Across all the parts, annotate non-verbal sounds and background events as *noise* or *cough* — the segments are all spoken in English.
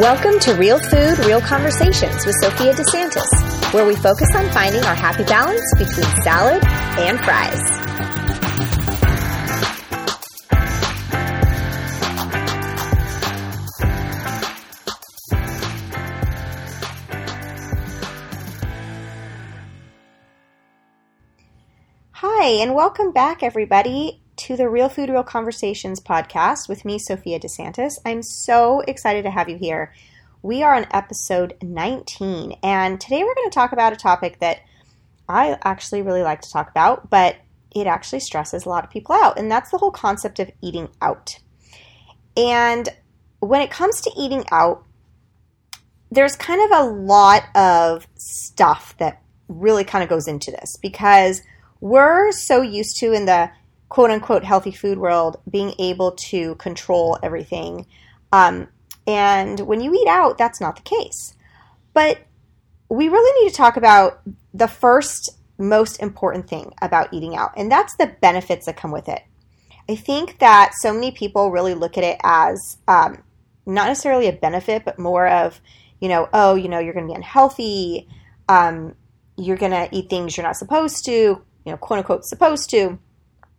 Welcome to Real Food, Real Conversations with Sophia DeSantis, where we focus on finding our happy balance between salad and fries. Hi, and welcome back, everybody, to the Real Food, Real Conversations podcast with me, Sophia DeSantis. I'm so excited to have you here. We are on episode 19, and today we're going to talk about a topic that I actually really like to talk about, but it actually stresses a lot of people out, and that's the whole concept of eating out. And when it comes to eating out, there's kind of a lot of stuff that really kind of goes into this because we're so used to in the quote unquote healthy food world being able to control everything. Um, and when you eat out, that's not the case. But we really need to talk about the first most important thing about eating out, and that's the benefits that come with it. I think that so many people really look at it as um, not necessarily a benefit, but more of, you know, oh, you know, you're going to be unhealthy. Um, you're going to eat things you're not supposed to, you know, quote unquote, supposed to.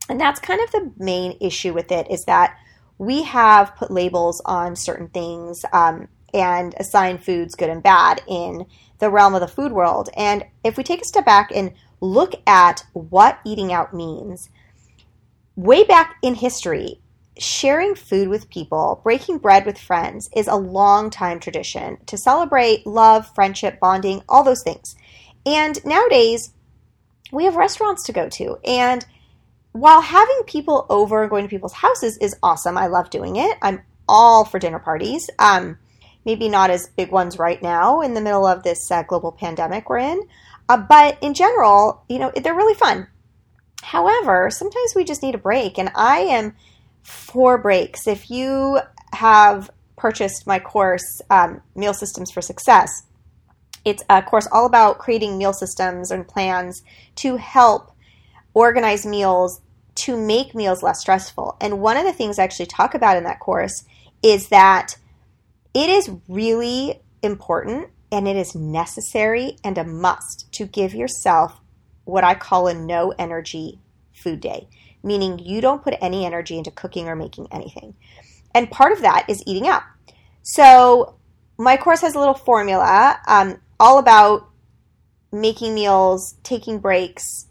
And that's kind of the main issue with it is that we have put labels on certain things um, and assigned foods good and bad in the realm of the food world. And if we take a step back and look at what eating out means, way back in history, sharing food with people, breaking bread with friends is a long time tradition to celebrate love, friendship, bonding, all those things. And nowadays, we have restaurants to go to. And while having people over and going to people's houses is awesome, I love doing it. I'm all for dinner parties. Um, maybe not as big ones right now in the middle of this uh, global pandemic we're in, uh, but in general, you know, they're really fun. However, sometimes we just need a break, and I am for breaks. If you have purchased my course, um, Meal Systems for Success, it's a course all about creating meal systems and plans to help organize meals to make meals less stressful. And one of the things I actually talk about in that course is that it is really important and it is necessary and a must to give yourself what I call a no energy food day, meaning you don't put any energy into cooking or making anything. And part of that is eating out. So, my course has a little formula um, all about making meals, taking breaks,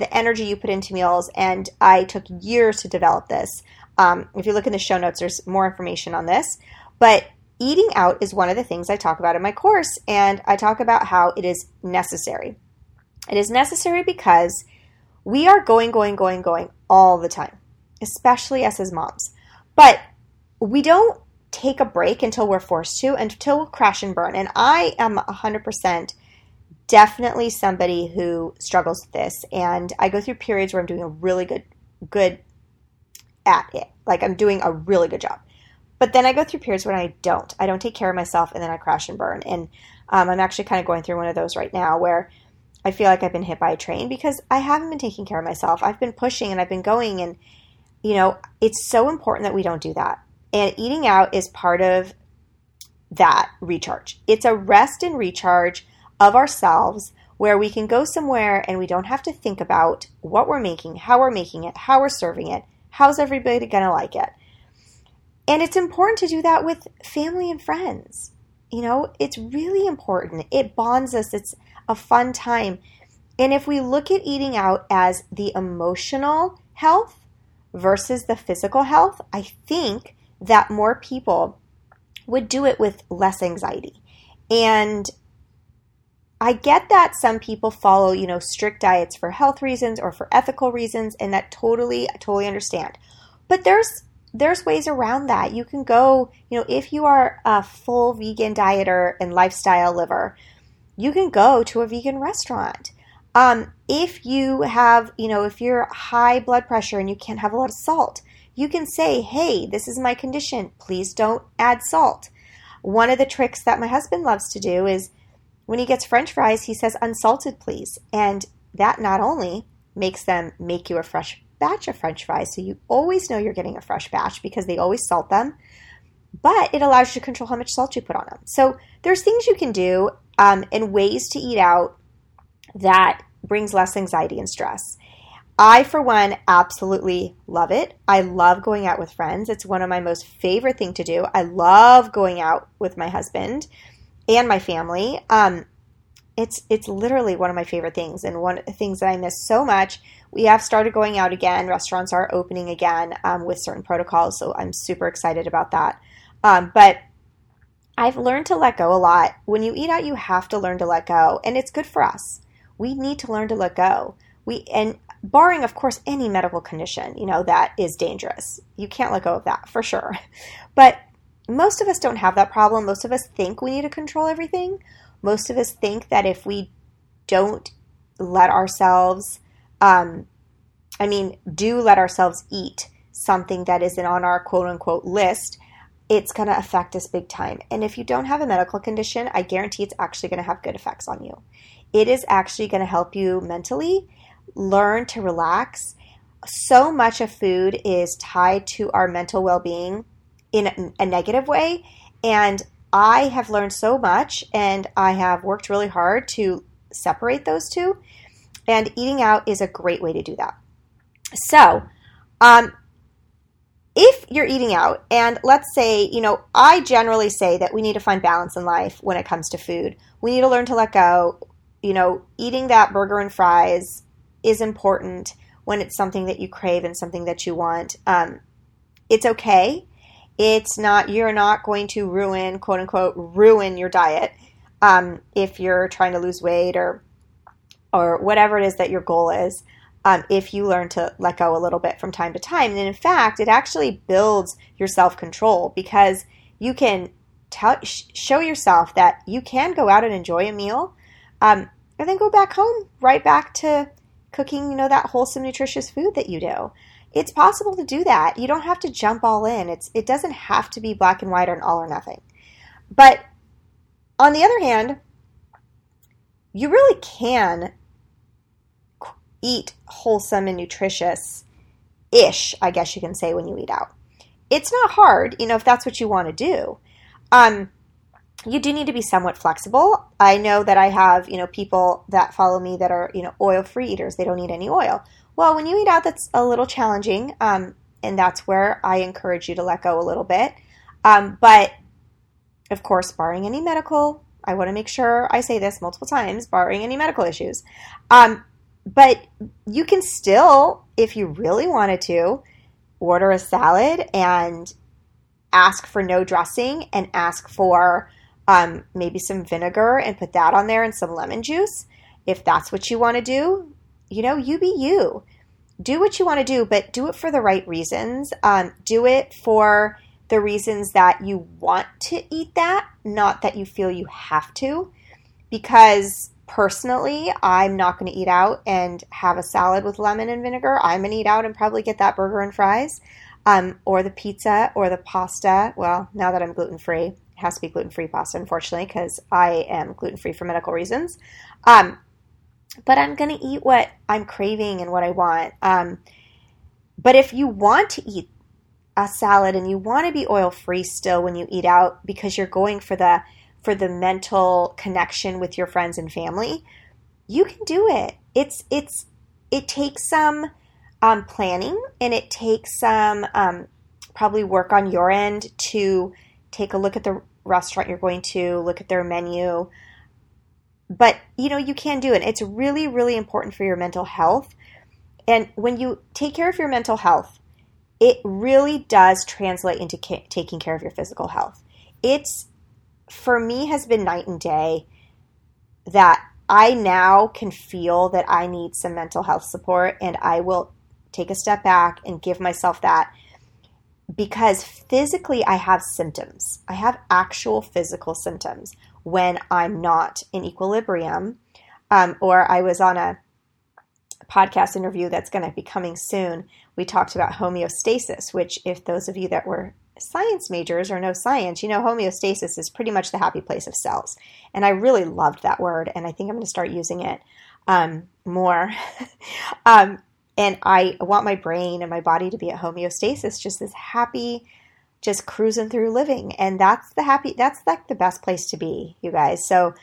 the energy you put into meals. And I took years to develop this. Um, if you look in the show notes, there's more information on this. But eating out is one of the things I talk about in my course. And I talk about how it is necessary. It is necessary because we are going, going, going, going all the time, especially us as moms. But we don't take a break until we're forced to, until we'll crash and burn. And I am 100% definitely somebody who struggles with this. And I go through periods where I'm doing a really good, good at it. Like I'm doing a really good job. But then I go through periods when I don't. I don't take care of myself and then I crash and burn. And um, I'm actually kind of going through one of those right now where I feel like I've been hit by a train because I haven't been taking care of myself. I've been pushing and I've been going. And, you know, it's so important that we don't do that. And eating out is part of that recharge. It's a rest and recharge of ourselves where we can go somewhere and we don't have to think about what we're making, how we're making it, how we're serving it, how's everybody going to like it. And it's important to do that with family and friends. You know, it's really important. It bonds us, it's a fun time. And if we look at eating out as the emotional health versus the physical health, I think that more people would do it with less anxiety. And I get that some people follow, you know, strict diets for health reasons or for ethical reasons, and that totally, I totally understand. But there's there's ways around that. You can go, you know, if you are a full vegan dieter and lifestyle liver, you can go to a vegan restaurant. Um, if you have, you know, if you're high blood pressure and you can't have a lot of salt, you can say, hey, this is my condition. Please don't add salt. One of the tricks that my husband loves to do is when he gets french fries, he says, unsalted, please. And that not only makes them make you a fresh batch of french fries, so you always know you're getting a fresh batch because they always salt them, but it allows you to control how much salt you put on them. So there's things you can do um, and ways to eat out that brings less anxiety and stress. I, for one, absolutely love it. I love going out with friends. It's one of my most favorite thing to do. I love going out with my husband and my family. Um, it's it's literally one of my favorite things and one of the things that I miss so much. We have started going out again. Restaurants are opening again um, with certain protocols, so I'm super excited about that. Um, but I've learned to let go a lot. When you eat out, you have to learn to let go, and it's good for us. We need to learn to let go. We and barring, of course, any medical condition, you know, that is dangerous. You can't let go of that for sure. *laughs* But most of us don't have that problem. Most of us think we need to control everything. Most of us think that if we don't let ourselves, um, I mean, do let ourselves eat something that isn't on our quote unquote list, it's going to affect us big time. And if you don't have a medical condition, I guarantee it's actually going to have good effects on you. It is actually going to help you mentally learn to relax. So much of food is tied to our mental well being in a negative way. And I have learned so much and I have worked really hard to separate those two. And eating out is a great way to do that. So, um, if you're eating out, and let's say, you know, I generally say that we need to find balance in life when it comes to food. We need to learn to let go. You know, eating that burger and fries is important when it's something that you crave and something that you want. Um, it's okay. It's not, you're not going to ruin, quote unquote, ruin your diet um, if you're trying to lose weight or, or whatever it is that your goal is um, if you learn to let go a little bit from time to time. And in fact, it actually builds your self control because you can show yourself that you can go out and enjoy a meal um, and then go back home, right back to cooking, you know, that wholesome, nutritious food that you do. It's possible to do that. You don't have to jump all in. It's it doesn't have to be black and white or an all or nothing. But on the other hand, you really can eat wholesome and nutritious ish, I guess you can say, when you eat out. It's not hard, you know, if that's what you want to do. Um, you do need to be somewhat flexible. I know that I have, you know, people that follow me that are, you know, oil free eaters. They don't need any oil. Well, when you eat out, that's a little challenging. Um, and that's where I encourage you to let go a little bit. Um, but of course, barring any medical, I want to make sure I say this multiple times, barring any medical issues. Um, but you can still, if you really wanted to, order a salad and ask for no dressing and ask for um, maybe some vinegar and put that on there and some lemon juice. If that's what you want to do, you know, you be you. Do what you want to do, but do it for the right reasons. Um, do it for the reasons that you want to eat that, not that you feel you have to. Because personally, I'm not going to eat out and have a salad with lemon and vinegar. I'm going to eat out and probably get that burger and fries, um, or the pizza, or the pasta. Well, now that I'm gluten free, has to be gluten free pasta, unfortunately, because I am gluten free for medical reasons. Um, but I'm going to eat what I'm craving and what I want. Um, but if you want to eat a salad and you want to be oil free still when you eat out because you're going for the for the mental connection with your friends and family, you can do it. It's it's it takes some um, planning and it takes some um, probably work on your end to take a look at the restaurant you're going to, look at their menu. But you know, you can do it. It's really, really important for your mental health. And when you take care of your mental health, it really does translate into ca- taking care of your physical health. It's for me has been night and day that I now can feel that I need some mental health support and I will take a step back and give myself that because physically I have symptoms. I have actual physical symptoms when I'm not in equilibrium. Um, or I was on a podcast interview that's going to be coming soon. We talked about homeostasis, which, if those of you that were science majors or no science, you know, homeostasis is pretty much the happy place of cells. And I really loved that word, and I think I'm going to start using it um, more. *laughs* um, and I want my brain and my body to be at homeostasis, just this happy, just cruising through living. And that's the happy, that's like the best place to be, you guys. So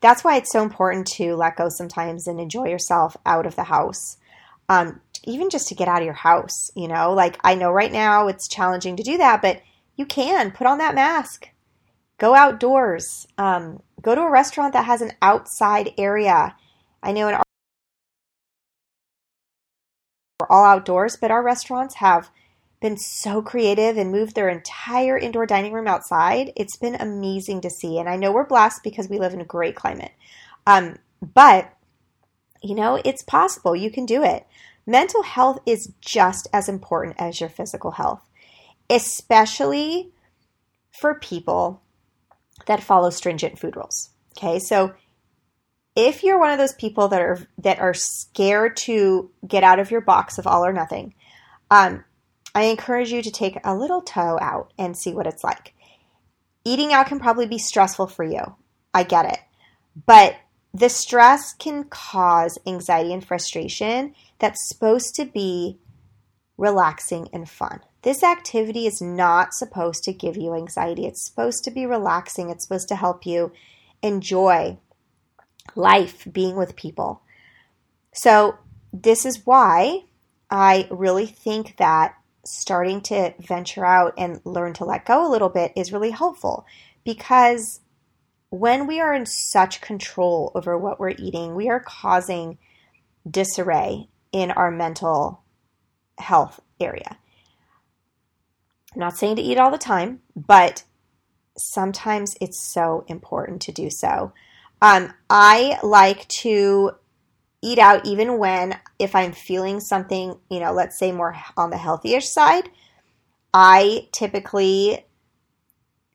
that's why it's so important to let go sometimes and enjoy yourself out of the house. Um, even just to get out of your house, you know, like I know right now it's challenging to do that, but you can put on that mask, go outdoors, um, go to a restaurant that has an outside area. I know in all outdoors, but our restaurants have been so creative and moved their entire indoor dining room outside. It's been amazing to see. And I know we're blessed because we live in a great climate. Um, but, you know, it's possible. You can do it. Mental health is just as important as your physical health, especially for people that follow stringent food rules. Okay. So, if you're one of those people that are that are scared to get out of your box of all or nothing, um, I encourage you to take a little toe out and see what it's like. Eating out can probably be stressful for you. I get it. But the stress can cause anxiety and frustration that's supposed to be relaxing and fun. This activity is not supposed to give you anxiety. It's supposed to be relaxing. It's supposed to help you enjoy life, being with people. So, this is why I really think that starting to venture out and learn to let go a little bit is really helpful because when we are in such control over what we're eating, we are causing disarray in our mental health area. I'm not saying to eat all the time, but sometimes it's so important to do so. Um, I like to eat out even when if I'm feeling something, you know, let's say more on the healthyish side, I typically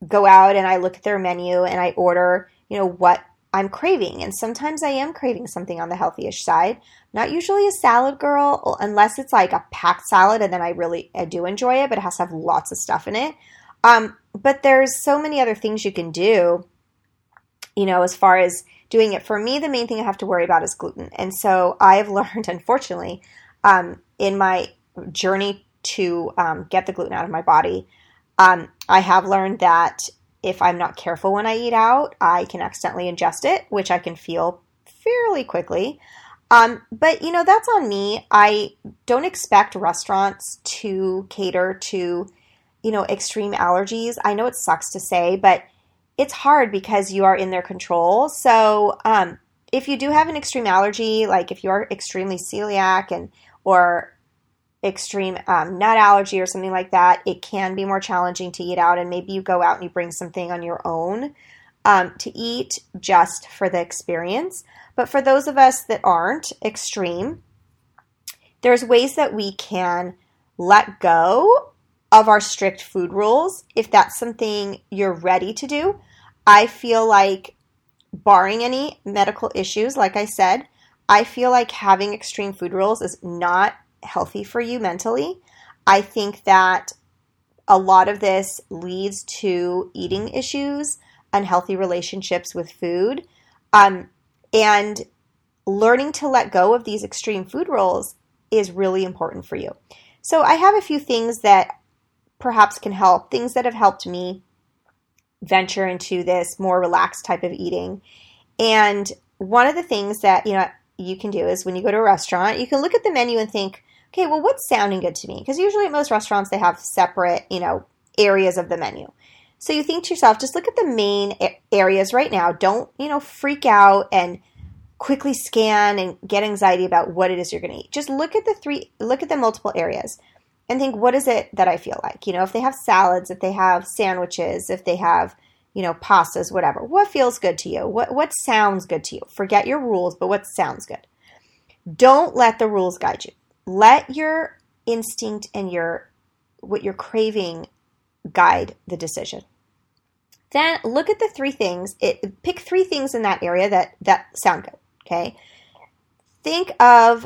go out and I look at their menu and I order, you know, what I'm craving. And sometimes I am craving something on the healthyish side. Not usually a salad girl, unless it's like a packed salad, and then I really I do enjoy it, but it has to have lots of stuff in it. Um, but there's so many other things you can do, you know, as far as doing it. For me, the main thing I have to worry about is gluten. And so I've *laughs* learned, unfortunately, um, in my journey to um, get the gluten out of my body, um, I have learned that if I'm not careful when I eat out, I can accidentally ingest it, which I can feel fairly quickly. Um, but you know, that's on me. I don't expect restaurants to cater to, you know, extreme allergies. I know it sucks to say, but it's hard because you are in their control. So, um, if you do have an extreme allergy, like if you're extremely celiac and or extreme um, nut allergy or something like that, it can be more challenging to eat out. And maybe you go out and you bring something on your own um, to eat just for the experience. But for those of us that aren't extreme, there's ways that we can let go of our strict food rules if that's something you're ready to do. I feel like, barring any medical issues, like I said, I feel like having extreme food rules is not healthy for you mentally. I think that a lot of this leads to eating issues, unhealthy relationships with food, um, and learning to let go of these extreme food rules is really important for you. So, I have a few things that perhaps can help, things that have helped me venture into this more relaxed type of eating. And one of the things that, you know, you can do is when you go to a restaurant, you can look at the menu and think, okay, well, what's sounding good to me? Because usually at most restaurants, they have separate, you know, areas of the menu. So you think to yourself, just look at the main areas right now. Don't, you know, freak out and quickly scan and get anxiety about what it is you're going to eat. Just look at the three, look at the multiple areas and think, what is it that I feel like? You know, if they have salads, if they have sandwiches, if they have, you know, pastas, whatever, what feels good to you? What, what sounds good to you? Forget your rules, but what sounds good? Don't let the rules guide you. Let your instinct and your, what you're craving guide the decision. Then look at the three things. It, pick three things in that area that, that sound good. Okay. Think of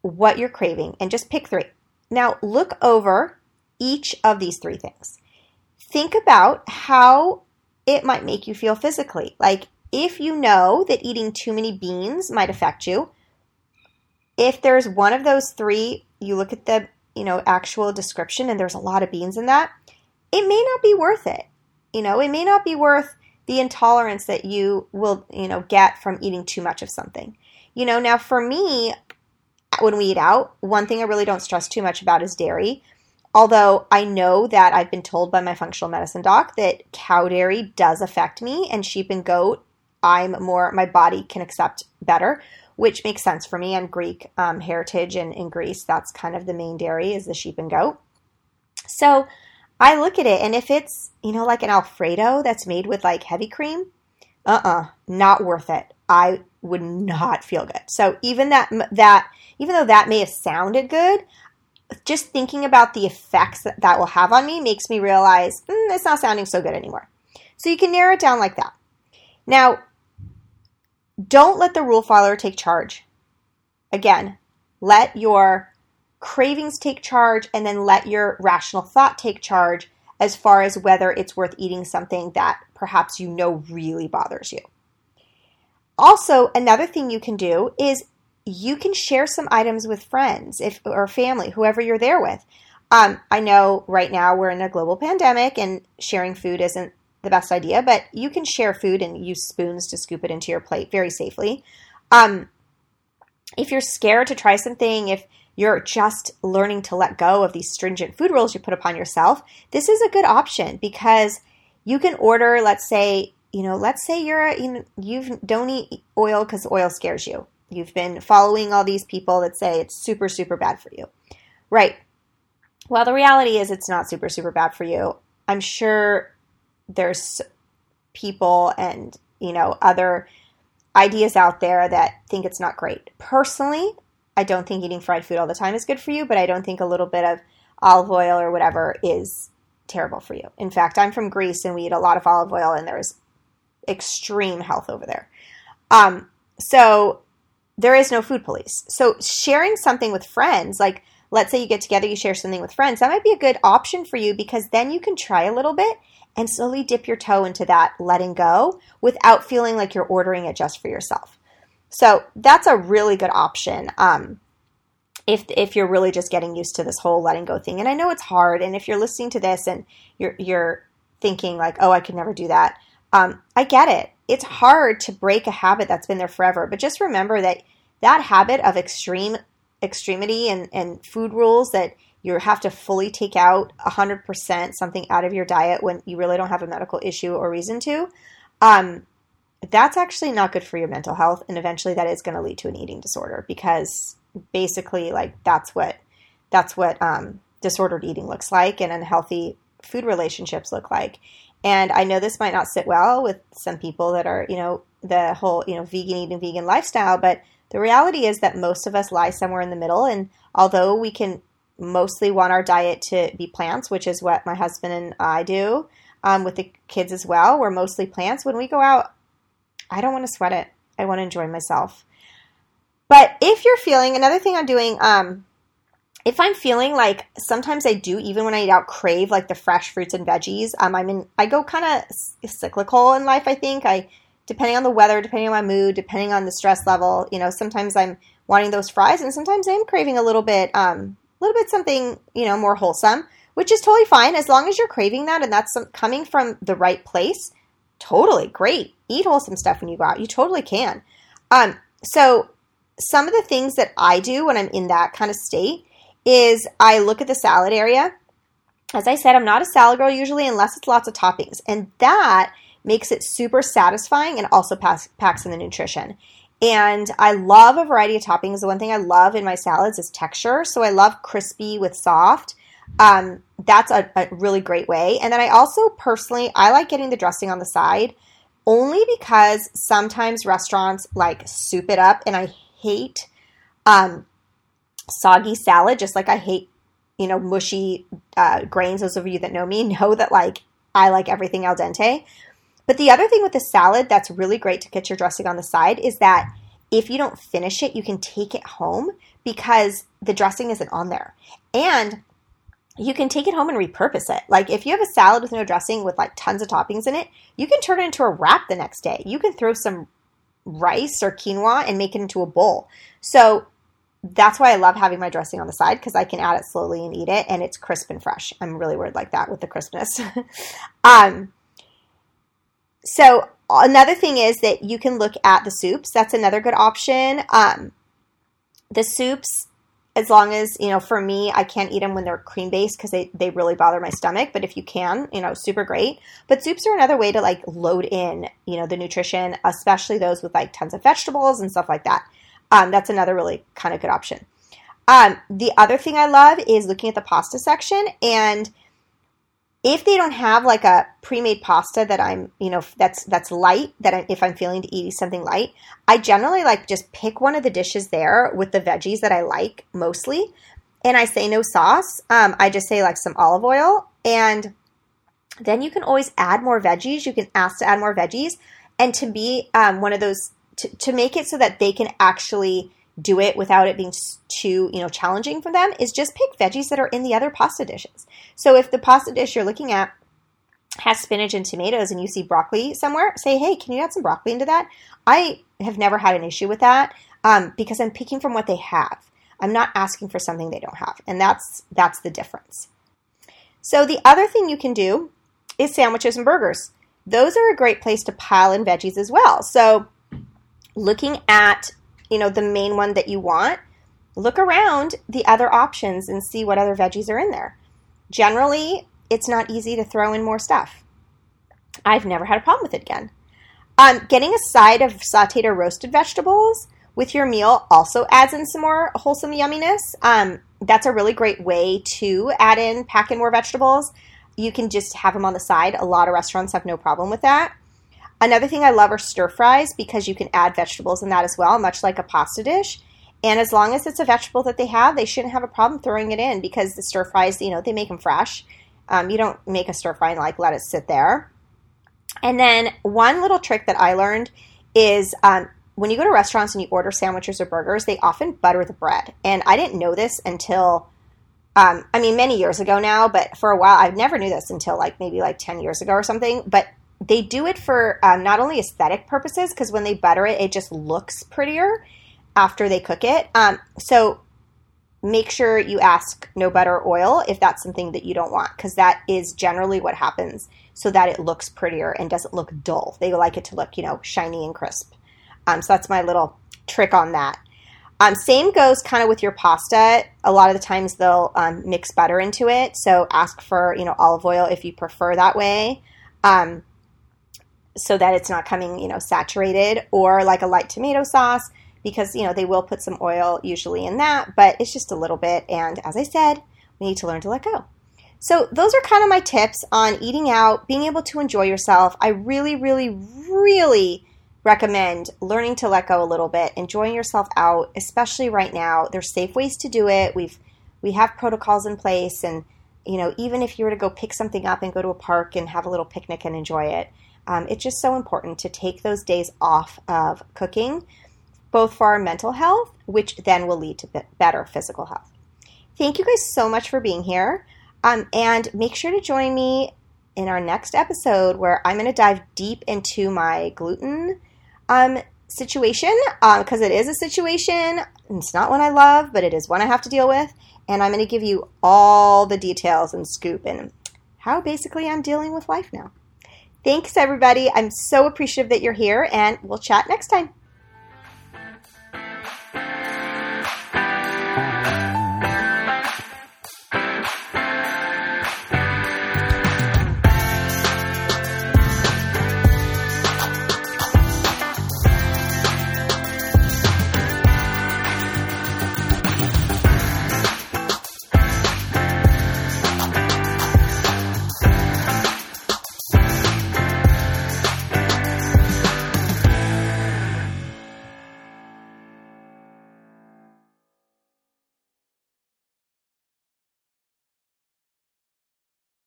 what you're craving and just pick three. Now, look over each of these three things. Think about how it might make you feel physically. Like, if you know that eating too many beans might affect you, if there's one of those three, you look at the you know actual description and there's a lot of beans in that, it may not be worth it. You know, it may not be worth the intolerance that you will, you know, get from eating too much of something. You know, now for me, when we eat out, one thing I really don't stress too much about is dairy. Although I know that I've been told by my functional medicine doc that cow dairy does affect me and sheep and goat, I'm more, my body can accept better, which makes sense for me. I'm Greek um, heritage and in Greece, that's kind of the main dairy is the sheep and goat. So I look at it and if it's, you know, like an Alfredo that's made with like heavy cream, uh uh not worth it. I would not feel good. So even that, that, even though that may have sounded good, just thinking about the effects that that will have on me makes me realize mm, it's not sounding so good anymore. So you can narrow it down like that. Now, don't let the rule follower take charge. Again, let your cravings take charge and then let your rational thought take charge as far as whether it's worth eating something that perhaps you know really bothers you. Also, another thing you can do is you can share some items with friends if or family, whoever you're there with. Um, I know right now we're in a global pandemic and sharing food isn't the best idea, but you can share food and use spoons to scoop it into your plate very safely. Um, if you're scared to try something, if you're just learning to let go of these stringent food rules you put upon yourself, this is a good option because you can order, let's say, you know, let's say you're a, you know, you don't eat oil because oil scares you. You've been following all these people that say it's super, super bad for you. Right. Well, the reality is it's not super, super bad for you. I'm sure there's people and, you know, other ideas out there that think it's not great. Personally, I don't think eating fried food all the time is good for you, but I don't think a little bit of olive oil or whatever is terrible for you. In fact, I'm from Greece and we eat a lot of olive oil and there's extreme health over there. Um, so there is no food police. So sharing something with friends, like let's say you get together, you share something with friends, that might be a good option for you because then you can try a little bit and slowly dip your toe into that letting go without feeling like you're ordering it just for yourself. So that's a really good option. Um, if, if you're really just getting used to this whole letting go thing. And I know it's hard. And if you're listening to this and you're, you're thinking like, oh, I could never do that. Um, I get it. It's hard to break a habit that's been there forever. But just remember that that habit of extreme extremity and, and food rules that you have to fully take out 100% something out of your diet when you really don't have a medical issue or reason to, um, that's actually not good for your mental health and eventually that is going to lead to an eating disorder because basically like that's what that's what um, disordered eating looks like and unhealthy food relationships look like and i know this might not sit well with some people that are you know the whole you know vegan eating vegan lifestyle but the reality is that most of us lie somewhere in the middle and although we can mostly want our diet to be plants which is what my husband and i do um, with the kids as well we're mostly plants when we go out I don't want to sweat it. I want to enjoy myself. But if you're feeling another thing I'm doing, um, if I'm feeling like sometimes I do, even when I eat out, crave like the fresh fruits and veggies. Um, I'm in, I go kind of cyclical in life. I think I, depending on the weather, depending on my mood, depending on the stress level. You know, sometimes I'm wanting those fries, and sometimes I'm craving a little bit, um, a little bit something you know more wholesome, which is totally fine as long as you're craving that and that's some, coming from the right place totally great. Eat wholesome stuff when you go out. You totally can. Um, so some of the things that I do when I'm in that kind of state is I look at the salad area. As I said, I'm not a salad girl usually unless it's lots of toppings. And that makes it super satisfying and also packs, packs in the nutrition. And I love a variety of toppings. The one thing I love in my salads is texture. So I love crispy with soft. Um, that's a, a really great way. And then I also personally, I like getting the dressing on the side only because sometimes restaurants like soup it up and I hate um, soggy salad, just like I hate, you know, mushy uh, grains. Those of you that know me *laughs* know that like I like everything al dente. But the other thing with the salad that's really great to get your dressing on the side is that if you don't finish it, you can take it home because the dressing isn't on there. And you can take it home and repurpose it. Like if you have a salad with no dressing with like tons of toppings in it, you can turn it into a wrap the next day. You can throw some rice or quinoa and make it into a bowl. So that's why I love having my dressing on the side because I can add it slowly and eat it, and it's crisp and fresh. I'm really weird like that with the crispness. *laughs* um, so another thing is that you can look at the soups. That's another good option. Um, the soups, as long as you know, for me, I can't eat them when they're cream based because they they really bother my stomach. But if you can, you know, super great. But soups are another way to like load in, you know, the nutrition, especially those with like tons of vegetables and stuff like that. Um, that's another really kind of good option. Um, the other thing I love is looking at the pasta section and if they don't have like a pre-made pasta that I'm, you know, that's that's light, that I, if I'm feeling to eat something light, I generally like just pick one of the dishes there with the veggies that I like mostly, and I say no sauce. Um, I just say like some olive oil, and then you can always add more veggies. You can ask to add more veggies, and to be um, one of those to, to make it so that they can actually do it without it being too, you know, challenging for them is just pick veggies that are in the other pasta dishes. So if the pasta dish you're looking at has spinach and tomatoes and you see broccoli somewhere, say, hey, can you add some broccoli into that? I have never had an issue with that um, because I'm picking from what they have. I'm not asking for something they don't have, and that's that's the difference. So the other thing you can do is sandwiches and burgers. Those are a great place to pile in veggies as well. So looking at you know, the main one that you want, look around the other options and see what other veggies are in there. Generally, it's not easy to throw in more stuff. I've never had a problem with it again. Um, getting a side of sauteed or roasted vegetables with your meal also adds in some more wholesome yumminess. Um, that's a really great way to add in, pack in more vegetables. You can just have them on the side. A lot of restaurants have no problem with that. Another thing I love are stir fries because you can add vegetables in that as well, much like a pasta dish. And as long as it's a vegetable that they have, they shouldn't have a problem throwing it in because the stir fries, you know, they make them fresh. Um, you don't make a stir fry and like let it sit there. And then one little trick that I learned is um, when you go to restaurants and you order sandwiches or burgers, they often butter the bread. And I didn't know this until, um, I mean, many years ago now, but for a while, I never knew this until like maybe like 10 years ago or something. But they do it for um, not only aesthetic purposes, because when they butter it, it just looks prettier after they cook it. Um, so make sure you ask no butter oil if that's something that you don't want, because that is generally what happens so that it looks prettier and doesn't look dull. They like it to look, you know, shiny and crisp. Um, so that's my little trick on that. Um, same goes kind of with your pasta. A lot of the times they'll um, mix butter into it. So ask for, you know, olive oil if you prefer that way. Um, so that it's not coming, you know, saturated or like a light tomato sauce because, you know, they will put some oil usually in that, but it's just a little bit. And as I said, we need to learn to let go. So, those are kind of my tips on eating out, being able to enjoy yourself. I really, really, really recommend learning to let go a little bit, enjoying yourself out, especially right now. There's safe ways to do it. We've we have protocols in place and you know, even if you were to go pick something up and go to a park and have a little picnic and enjoy it, um, it's just so important to take those days off of cooking, both for our mental health, which then will lead to better physical health. Thank you guys so much for being here. Um, and make sure to join me in our next episode where I'm going to dive deep into my gluten um, situation because um, it is a situation. It's not one I love, but it is one I have to deal with. And I'm going to give you all the details and scoop and how basically I'm dealing with life now. Thanks, everybody. I'm so appreciative that you're here, and we'll chat next time.